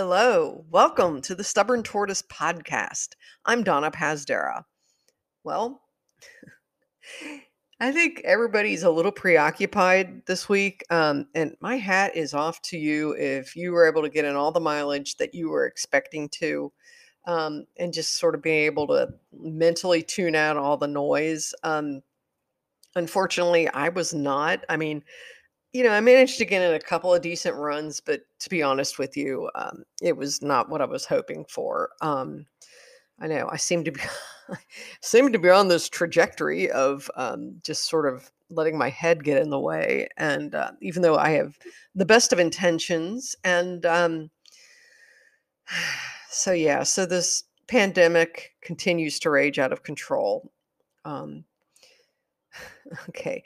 Hello, welcome to the Stubborn Tortoise podcast. I'm Donna Pazdera. Well, I think everybody's a little preoccupied this week, um, and my hat is off to you if you were able to get in all the mileage that you were expecting to, um, and just sort of being able to mentally tune out all the noise. Um, unfortunately, I was not. I mean, you know, I managed to get in a couple of decent runs, but to be honest with you, um, it was not what I was hoping for. Um, I know I seem to be seem to be on this trajectory of um, just sort of letting my head get in the way, and uh, even though I have the best of intentions, and um, so yeah, so this pandemic continues to rage out of control. Um, okay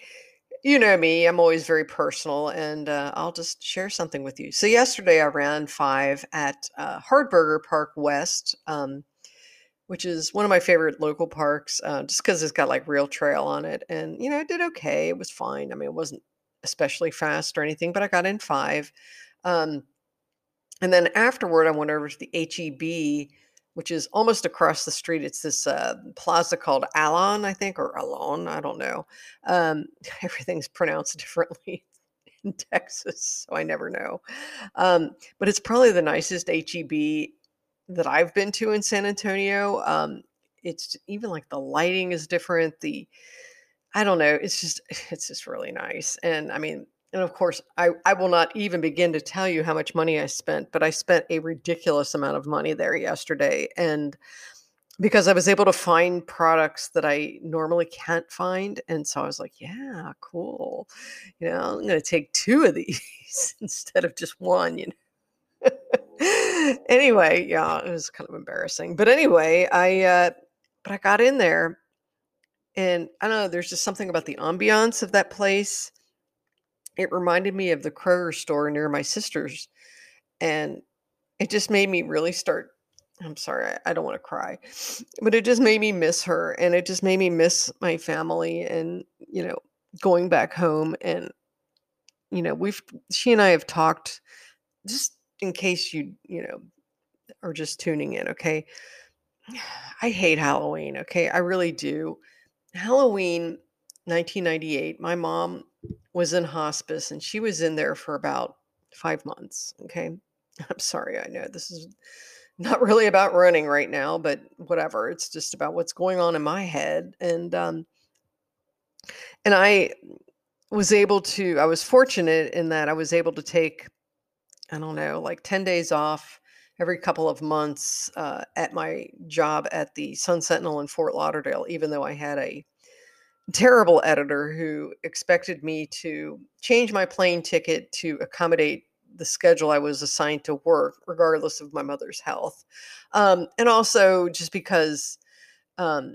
you know me, I'm always very personal, and uh, I'll just share something with you. So, yesterday I ran five at uh, Hardberger Park West, um, which is one of my favorite local parks, uh, just because it's got like real trail on it. And, you know, I did okay. It was fine. I mean, it wasn't especially fast or anything, but I got in five. Um, and then afterward, I went over to the HEB which is almost across the street. It's this uh, plaza called Alon, I think, or Alon, I don't know. Um, everything's pronounced differently in Texas, so I never know. Um, but it's probably the nicest HEB that I've been to in San Antonio. Um, it's even like the lighting is different. The I don't know. It's just it's just really nice. And I mean, and of course, I, I will not even begin to tell you how much money I spent, but I spent a ridiculous amount of money there yesterday. And because I was able to find products that I normally can't find. And so I was like, yeah, cool. You know, I'm going to take two of these instead of just one, you know. anyway, yeah, it was kind of embarrassing. But anyway, I, uh, but I got in there and I don't know, there's just something about the ambiance of that place it reminded me of the Kroger store near my sister's, and it just made me really start I'm sorry, I, I don't want to cry, but it just made me miss her, and it just made me miss my family, and you know, going back home, and you know, we've she and I have talked, just in case you you know are just tuning in, okay. I hate Halloween, okay, I really do. Halloween, 1998. My mom was in hospice and she was in there for about five months. Okay. I'm sorry. I know this is not really about running right now, but whatever. It's just about what's going on in my head. And, um, and I was able to, I was fortunate in that I was able to take, I don't know, like 10 days off every couple of months uh, at my job at the Sun Sentinel in Fort Lauderdale, even though I had a terrible editor who expected me to change my plane ticket to accommodate the schedule I was assigned to work, regardless of my mother's health. Um, and also just because um,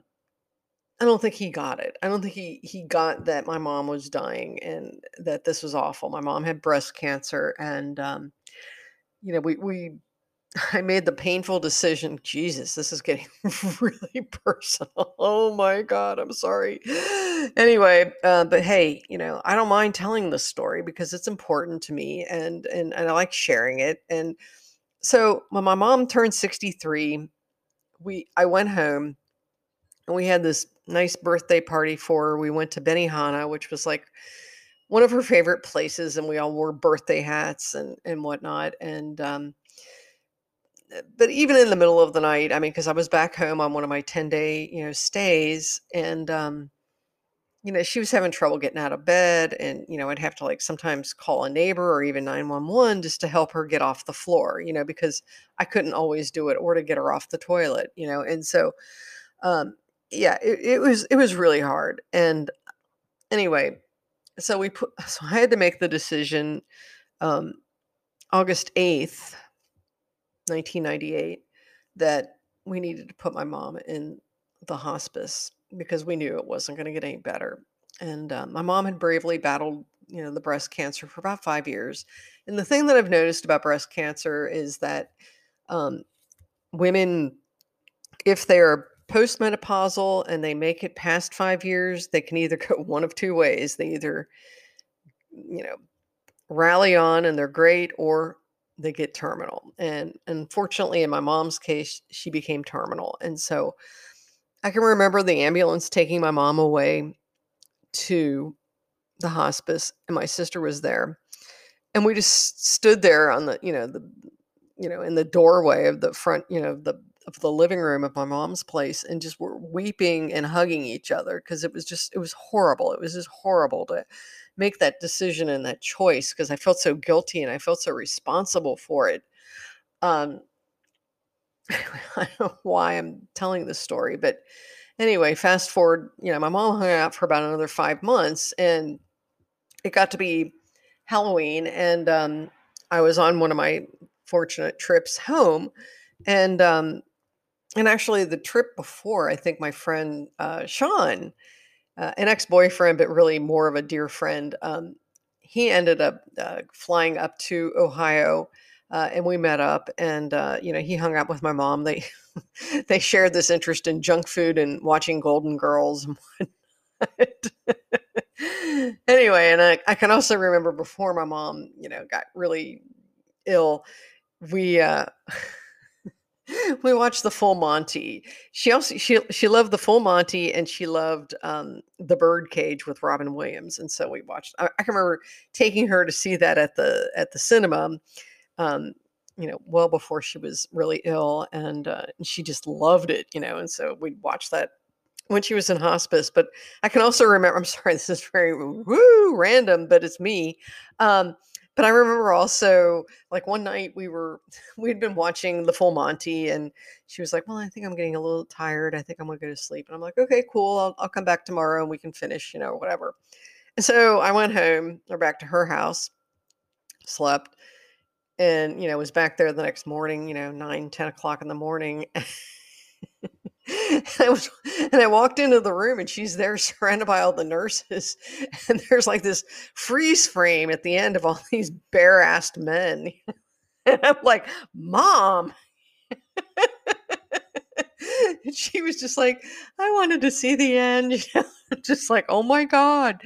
I don't think he got it. I don't think he he got that my mom was dying and that this was awful. My mom had breast cancer, and um, you know we we I made the painful decision. Jesus, this is getting really personal. Oh my God, I'm sorry. Anyway, uh, but hey, you know, I don't mind telling this story because it's important to me and, and, and I like sharing it. And so when my mom turned 63, we I went home and we had this nice birthday party for her. We went to Benihana, which was like one of her favorite places, and we all wore birthday hats and and whatnot. And um, but even in the middle of the night, I mean, because I was back home on one of my 10 day, you know, stays and, um, you know, she was having trouble getting out of bed and, you know, I'd have to like sometimes call a neighbor or even 911 just to help her get off the floor, you know, because I couldn't always do it or to get her off the toilet, you know. And so, um, yeah, it, it was, it was really hard. And anyway, so we put, so I had to make the decision, um, August 8th 1998 that we needed to put my mom in the hospice because we knew it wasn't going to get any better. And um, my mom had bravely battled, you know, the breast cancer for about five years. And the thing that I've noticed about breast cancer is that um, women, if they're postmenopausal and they make it past five years, they can either go one of two ways. They either, you know, rally on and they're great, or they get terminal. And unfortunately, in my mom's case, she became terminal. And so I can remember the ambulance taking my mom away to the hospice, and my sister was there. And we just stood there on the, you know, the, you know, in the doorway of the front, you know, the of the living room of my mom's place and just were weeping and hugging each other because it was just it was horrible. It was just horrible to make that decision and that choice because I felt so guilty and I felt so responsible for it. Um, I don't know why I'm telling this story, but anyway, fast forward, you know, my mom hung out for about another five months and it got to be Halloween and um, I was on one of my fortunate trips home and um, and actually the trip before, I think my friend uh, Sean, uh, an ex-boyfriend, but really more of a dear friend, um, he ended up uh, flying up to Ohio, uh, and we met up. And uh, you know, he hung out with my mom. They they shared this interest in junk food and watching Golden Girls. anyway, and I, I can also remember before my mom, you know, got really ill, we uh we watched the full Monty. She also she she loved the full Monty and she loved um the Birdcage with Robin Williams. And so we watched I, I can remember taking her to see that at the at the cinema. Um, you know, well before she was really ill, and, uh, she just loved it, you know, and so we'd watch that when she was in hospice. But I can also remember. I'm sorry, this is very woo random, but it's me. Um, but I remember also like one night we were we'd been watching the full Monty and she was like, "Well, I think I'm getting a little tired. I think I'm going to go to sleep." And I'm like, "Okay, cool. I'll I'll come back tomorrow and we can finish, you know, whatever." And so I went home or back to her house, slept, and you know was back there the next morning, you know, nine, 10 o'clock in the morning. and I was, and I walked into the room and she's there surrounded by all the nurses. And there's like this freeze frame at the end of all these bare assed men. And I'm like, Mom. and she was just like, I wanted to see the end. Just like, oh my God.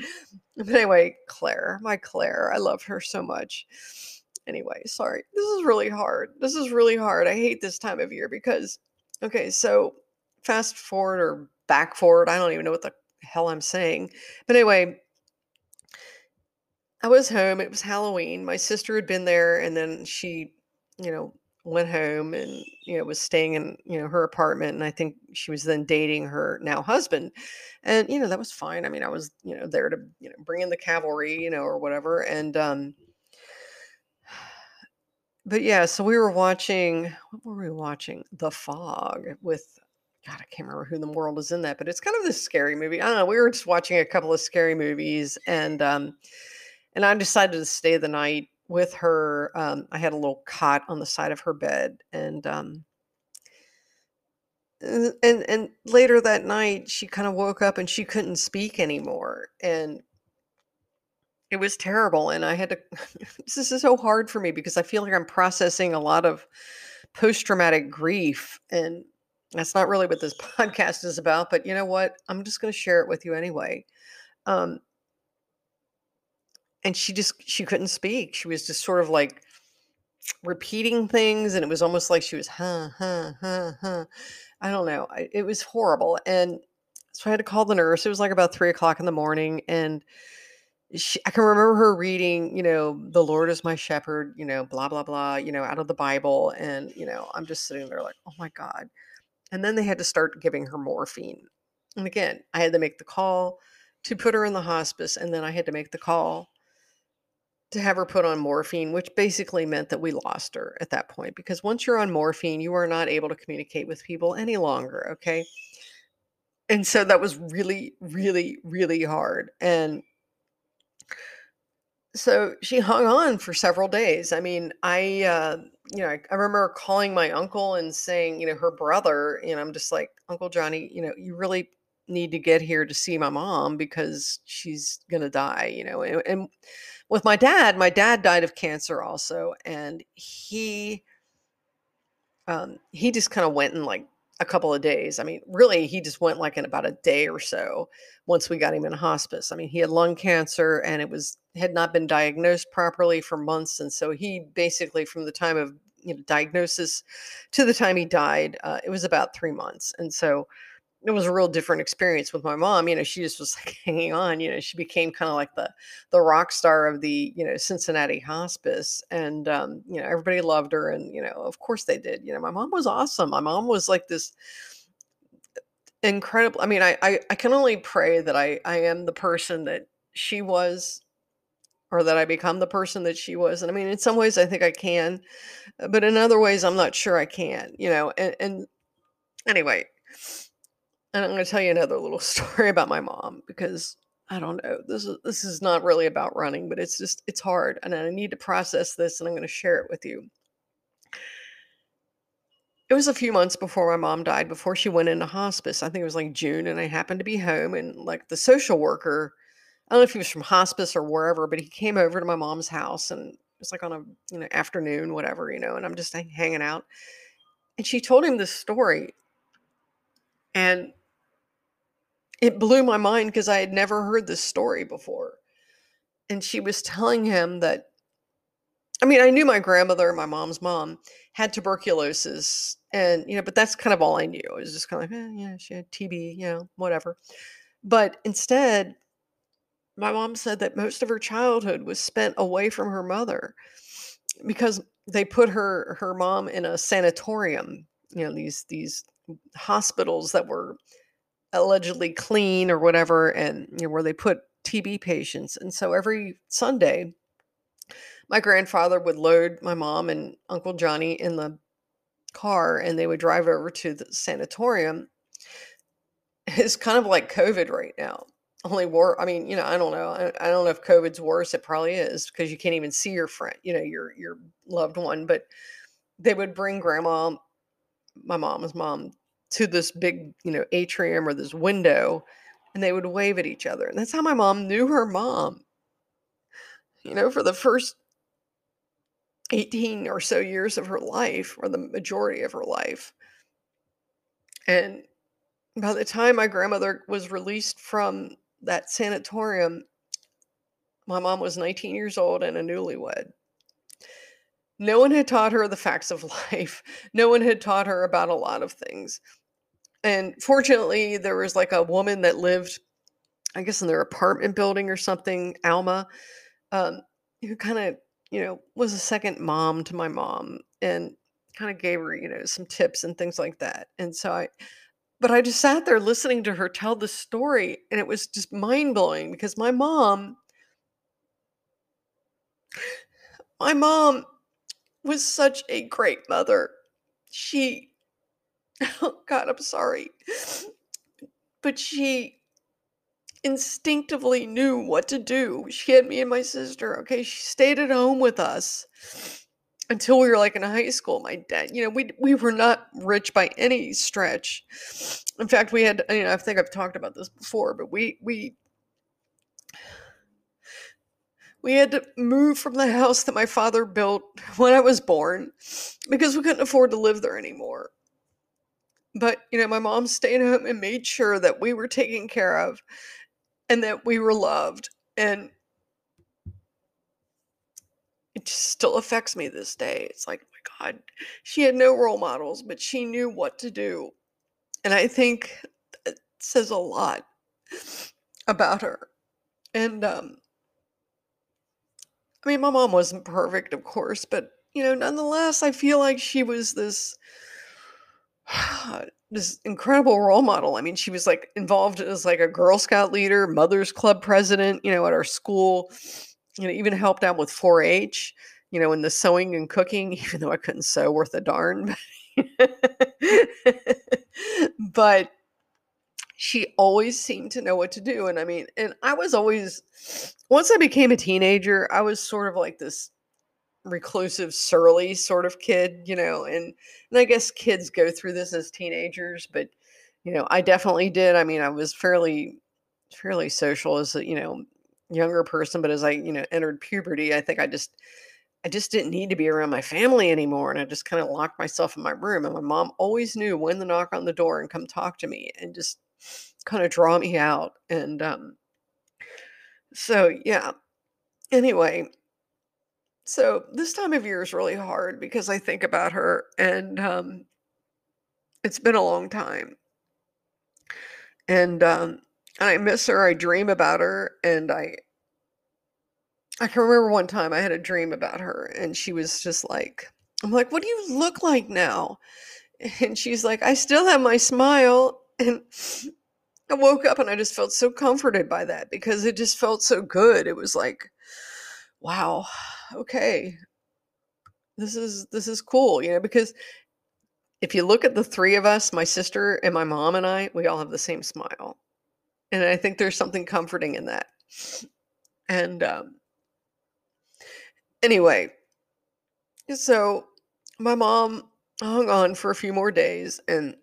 But anyway, Clara, my Clara, I love her so much. Anyway, sorry. This is really hard. This is really hard. I hate this time of year because, okay, so fast forward or back forward. I don't even know what the hell I'm saying. But anyway, I was home. It was Halloween. My sister had been there and then she, you know, went home and, you know, was staying in, you know, her apartment. And I think she was then dating her now husband. And, you know, that was fine. I mean, I was, you know, there to, you know, bring in the cavalry, you know, or whatever. And, um, but yeah, so we were watching, what were we watching? The Fog with God, I can't remember who in the world is in that, but it's kind of this scary movie. I don't know. We were just watching a couple of scary movies, and um, and I decided to stay the night with her. Um, I had a little cot on the side of her bed, and um, and and later that night, she kind of woke up and she couldn't speak anymore, and it was terrible. And I had to. this is so hard for me because I feel like I'm processing a lot of post traumatic grief and that's not really what this podcast is about, but you know what? I'm just going to share it with you anyway. Um, and she just she couldn't speak. She was just sort of like repeating things, and it was almost like she was huh huh huh huh. I don't know. I, it was horrible, and so I had to call the nurse. It was like about three o'clock in the morning, and she, I can remember her reading, you know, the Lord is my shepherd, you know, blah blah blah, you know, out of the Bible, and you know, I'm just sitting there like, oh my god and then they had to start giving her morphine. And again, I had to make the call to put her in the hospice, and then I had to make the call to have her put on morphine, which basically meant that we lost her at that point because once you're on morphine, you are not able to communicate with people any longer. Okay. And so that was really, really, really hard. And so she hung on for several days. I mean, I, uh, you know, I, I remember calling my uncle and saying, you know, her brother, and I'm just like, Uncle Johnny, you know, you really need to get here to see my mom because she's gonna die, you know. And, and with my dad, my dad died of cancer also, and he, um, he just kind of went and like a couple of days. I mean, really, he just went like in about a day or so once we got him in hospice. I mean, he had lung cancer and it was had not been diagnosed properly for months, and so he basically from the time of you know diagnosis to the time he died, uh, it was about three months, and so it was a real different experience with my mom. You know, she just was like hanging on. You know, she became kind of like the the rock star of the you know Cincinnati hospice, and um, you know everybody loved her, and you know of course they did. You know, my mom was awesome. My mom was like this incredible. I mean, I I, I can only pray that I I am the person that she was. Or that I become the person that she was. And I mean, in some ways, I think I can, but in other ways, I'm not sure I can, you know. And, and anyway, and I'm going to tell you another little story about my mom because I don't know. This is this is not really about running, but it's just it's hard and I need to process this and I'm going to share it with you. It was a few months before my mom died before she went into hospice. I think it was like June and I happened to be home and like the social worker I don't know if he was from hospice or wherever, but he came over to my mom's house and it was like on a you know afternoon whatever, you know, and I'm just hanging out. And she told him this story and it blew my mind because I had never heard this story before. And she was telling him that, I mean, I knew my grandmother, my mom's mom, had tuberculosis. And, you know, but that's kind of all I knew. It was just kind of like, eh, yeah, she had TB, you know, whatever. But instead, my mom said that most of her childhood was spent away from her mother because they put her her mom in a sanatorium you know these these hospitals that were allegedly clean or whatever, and you know, where they put TB patients. And so every Sunday, my grandfather would load my mom and Uncle Johnny in the car and they would drive over to the sanatorium. It's kind of like COVID right now. Only war. I mean, you know, I don't know. I, I don't know if COVID's worse. It probably is because you can't even see your friend, you know, your your loved one. But they would bring grandma, my mom's mom, to this big, you know, atrium or this window and they would wave at each other. And that's how my mom knew her mom. You know, for the first 18 or so years of her life, or the majority of her life. And by the time my grandmother was released from that sanatorium, my mom was 19 years old and a newlywed. No one had taught her the facts of life. No one had taught her about a lot of things and fortunately there was like a woman that lived i guess in their apartment building or something alma um, who kind of you know was a second mom to my mom and kind of gave her you know some tips and things like that and so i but i just sat there listening to her tell the story and it was just mind-blowing because my mom my mom was such a great mother. She Oh God, I'm sorry. But she instinctively knew what to do. She had me and my sister. Okay, she stayed at home with us until we were like in high school. My dad, you know, we we were not rich by any stretch. In fact, we had, you know, I think I've talked about this before, but we we we had to move from the house that my father built when I was born because we couldn't afford to live there anymore. But, you know, my mom stayed home and made sure that we were taken care of and that we were loved. And it just still affects me this day. It's like, my God, she had no role models, but she knew what to do. And I think it says a lot about her. And, um, I mean, my mom wasn't perfect, of course, but, you know, nonetheless, I feel like she was this this incredible role model. I mean, she was like involved as like a Girl Scout leader, Mothers Club president, you know, at our school. You know, even helped out with 4-H, you know, in the sewing and cooking, even though I couldn't sew worth a darn. but she always seemed to know what to do. And I mean, and I was always, once I became a teenager, I was sort of like this reclusive, surly sort of kid, you know, and and I guess kids go through this as teenagers, but you know, I definitely did. I mean, I was fairly fairly social as a, you know, younger person, but as I, you know, entered puberty, I think I just I just didn't need to be around my family anymore. And I just kind of locked myself in my room. And my mom always knew when to knock on the door and come talk to me and just kind of draw me out. And um, so, yeah. Anyway, so this time of year is really hard because I think about her and um, it's been a long time. And um, and I miss her. I dream about her and I I can remember one time I had a dream about her and she was just like I'm like, "What do you look like now?" And she's like, "I still have my smile." And I woke up and I just felt so comforted by that because it just felt so good. It was like, wow, okay. This is this is cool, you know, because if you look at the three of us, my sister and my mom and I, we all have the same smile. And I think there's something comforting in that. And um anyway, so my mom hung on for a few more days and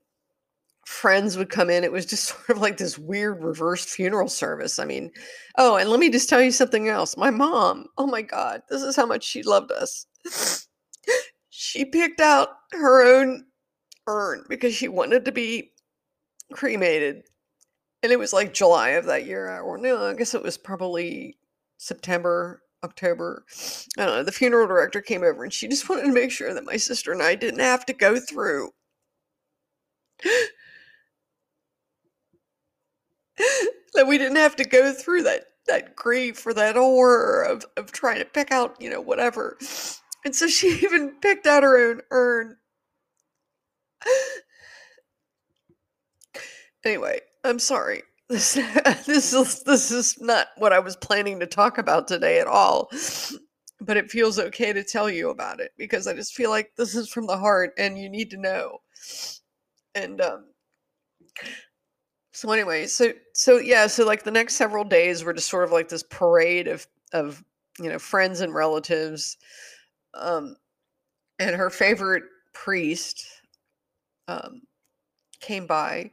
friends would come in. It was just sort of like this weird reversed funeral service. I mean, oh, and let me just tell you something else. My mom, oh my God, this is how much she loved us. she picked out her own urn because she wanted to be cremated. And it was like July of that year, or no, I guess it was probably September, October. I don't know. The funeral director came over and she just wanted to make sure that my sister and I didn't have to go through that we didn't have to go through that that grief or that horror of, of trying to pick out, you know, whatever. And so she even picked out her own urn. Anyway, I'm sorry. This this is this is not what I was planning to talk about today at all. But it feels okay to tell you about it because I just feel like this is from the heart and you need to know. And um so anyway, so so yeah, so like the next several days were just sort of like this parade of of you know friends and relatives, um, and her favorite priest um, came by,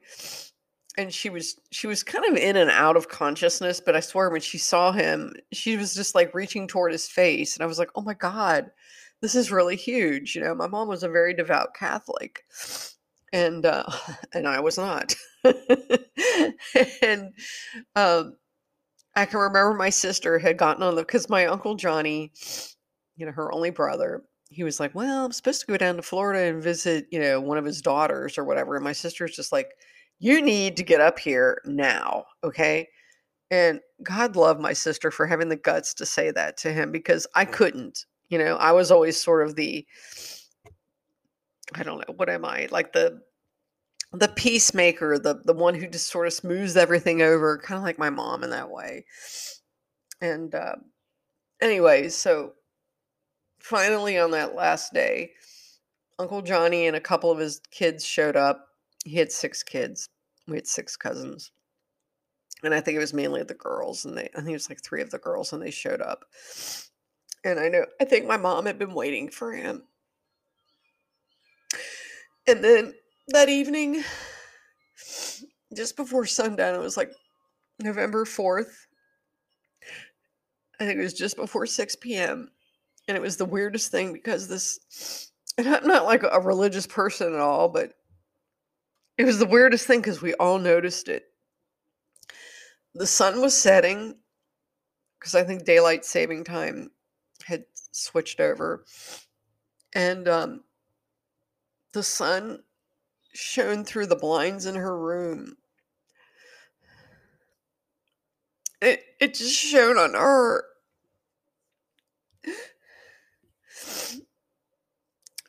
and she was she was kind of in and out of consciousness, but I swear when she saw him, she was just like reaching toward his face, and I was like, oh my god, this is really huge. You know, my mom was a very devout Catholic, and uh, and I was not. and um, I can remember my sister had gotten on the because my uncle Johnny, you know, her only brother, he was like, "Well, I'm supposed to go down to Florida and visit, you know, one of his daughters or whatever." And my sister's just like, "You need to get up here now, okay?" And God love my sister for having the guts to say that to him because I couldn't. You know, I was always sort of the I don't know, what am I? Like the the peacemaker, the the one who just sort of smooths everything over, kind of like my mom in that way. And uh, anyway, so finally on that last day, Uncle Johnny and a couple of his kids showed up. He had six kids. We had six cousins. And I think it was mainly the girls, and they I think it was like three of the girls, and they showed up. And I know I think my mom had been waiting for him. And then that evening, just before sundown, it was like November 4th. I think it was just before 6 p.m. And it was the weirdest thing because this, and I'm not like a religious person at all, but it was the weirdest thing because we all noticed it. The sun was setting because I think daylight saving time had switched over. And um, the sun shone through the blinds in her room. It it just shone on her.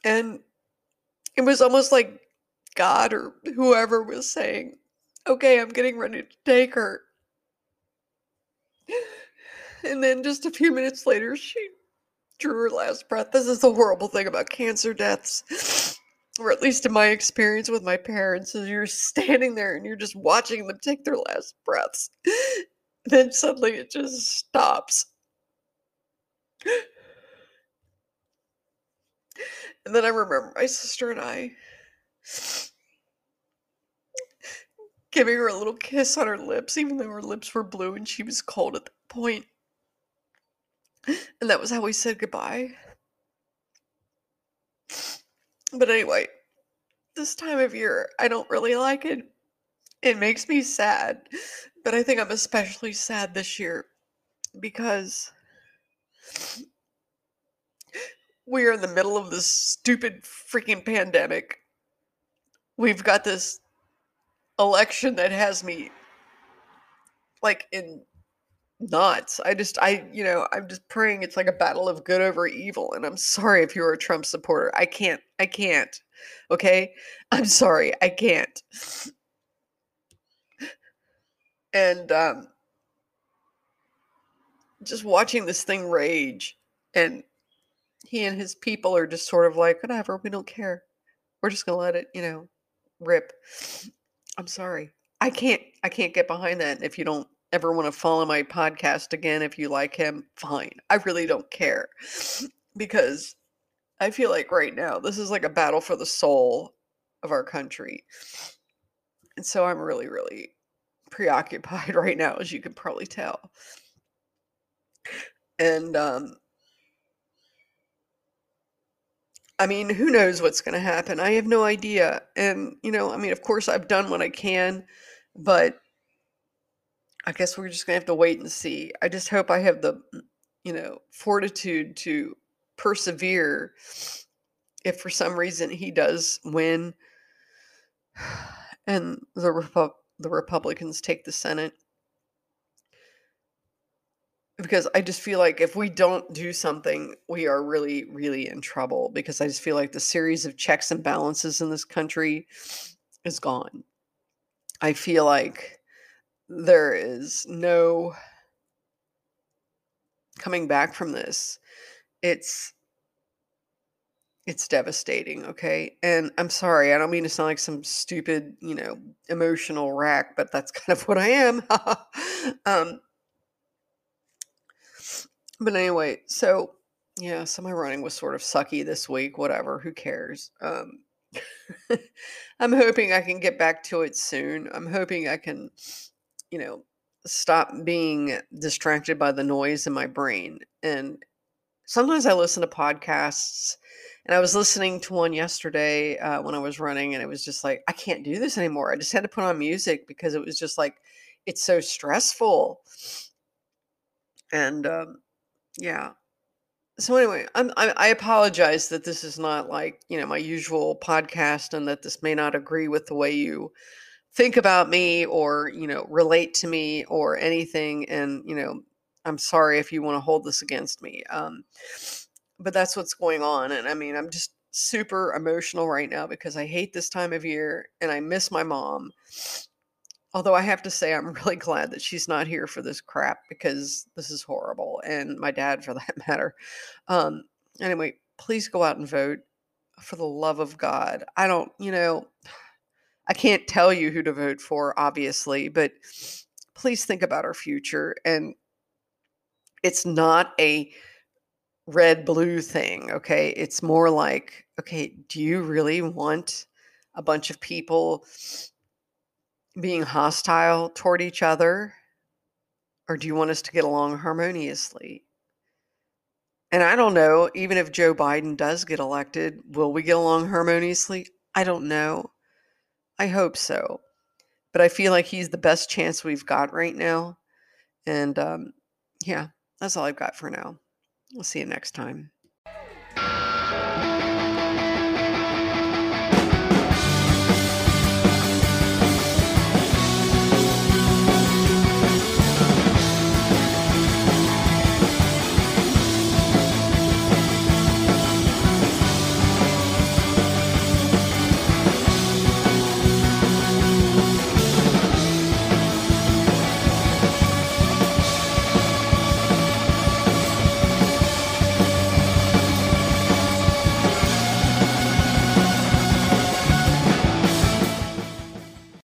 And it was almost like God or whoever was saying, Okay, I'm getting ready to take her. And then just a few minutes later, she drew her last breath. This is the horrible thing about cancer deaths or at least in my experience with my parents, is you're standing there and you're just watching them take their last breaths. then suddenly it just stops. And then I remember my sister and I giving her a little kiss on her lips, even though her lips were blue and she was cold at that point. And that was how we said goodbye. But anyway, this time of year, I don't really like it. It makes me sad. But I think I'm especially sad this year because we are in the middle of this stupid freaking pandemic. We've got this election that has me like in knots. I just, I, you know, I'm just praying it's like a battle of good over evil. And I'm sorry if you're a Trump supporter. I can't, I can't. Okay. I'm sorry. I can't. And, um, just watching this thing rage and he and his people are just sort of like, whatever, we don't care. We're just gonna let it, you know, rip. I'm sorry. I can't I can't get behind that. If you don't ever want to follow my podcast again, if you like him, fine. I really don't care. Because I feel like right now this is like a battle for the soul of our country. And so I'm really, really preoccupied right now, as you can probably tell. And um I mean, who knows what's going to happen? I have no idea. And, you know, I mean, of course, I've done what I can, but I guess we're just going to have to wait and see. I just hope I have the, mm, you know, fortitude to persevere if for some reason he does win and the Repu- the Republicans take the Senate because I just feel like if we don't do something, we are really, really in trouble because I just feel like the series of checks and balances in this country is gone. I feel like there is no coming back from this. It's it's devastating, okay? And I'm sorry, I don't mean to sound like some stupid, you know, emotional wreck, but that's kind of what I am. um, but anyway, so yeah, so my running was sort of sucky this week. Whatever, who cares? Um, I'm hoping I can get back to it soon. I'm hoping I can, you know, stop being distracted by the noise in my brain. And sometimes I listen to podcasts, and I was listening to one yesterday uh, when I was running, and it was just like, I can't do this anymore. I just had to put on music because it was just like, it's so stressful. And um, yeah. So anyway, I'm, I, I apologize that this is not like you know my usual podcast, and that this may not agree with the way you think about me or you know relate to me or anything. And you know, I'm sorry if you want to hold this against me. Um, but that's what's going on, and I mean, I'm just super emotional right now because I hate this time of year and I miss my mom. Although I have to say, I'm really glad that she's not here for this crap because this is horrible, and my dad for that matter. Um, anyway, please go out and vote for the love of God. I don't, you know, I can't tell you who to vote for, obviously, but please think about our future. And it's not a red blue thing, okay? It's more like, okay, do you really want a bunch of people being hostile toward each other? Or do you want us to get along harmoniously? And I don't know, even if Joe Biden does get elected, will we get along harmoniously? I don't know. I hope so. But I feel like he's the best chance we've got right now. And um, yeah, that's all I've got for now. We'll see you next time.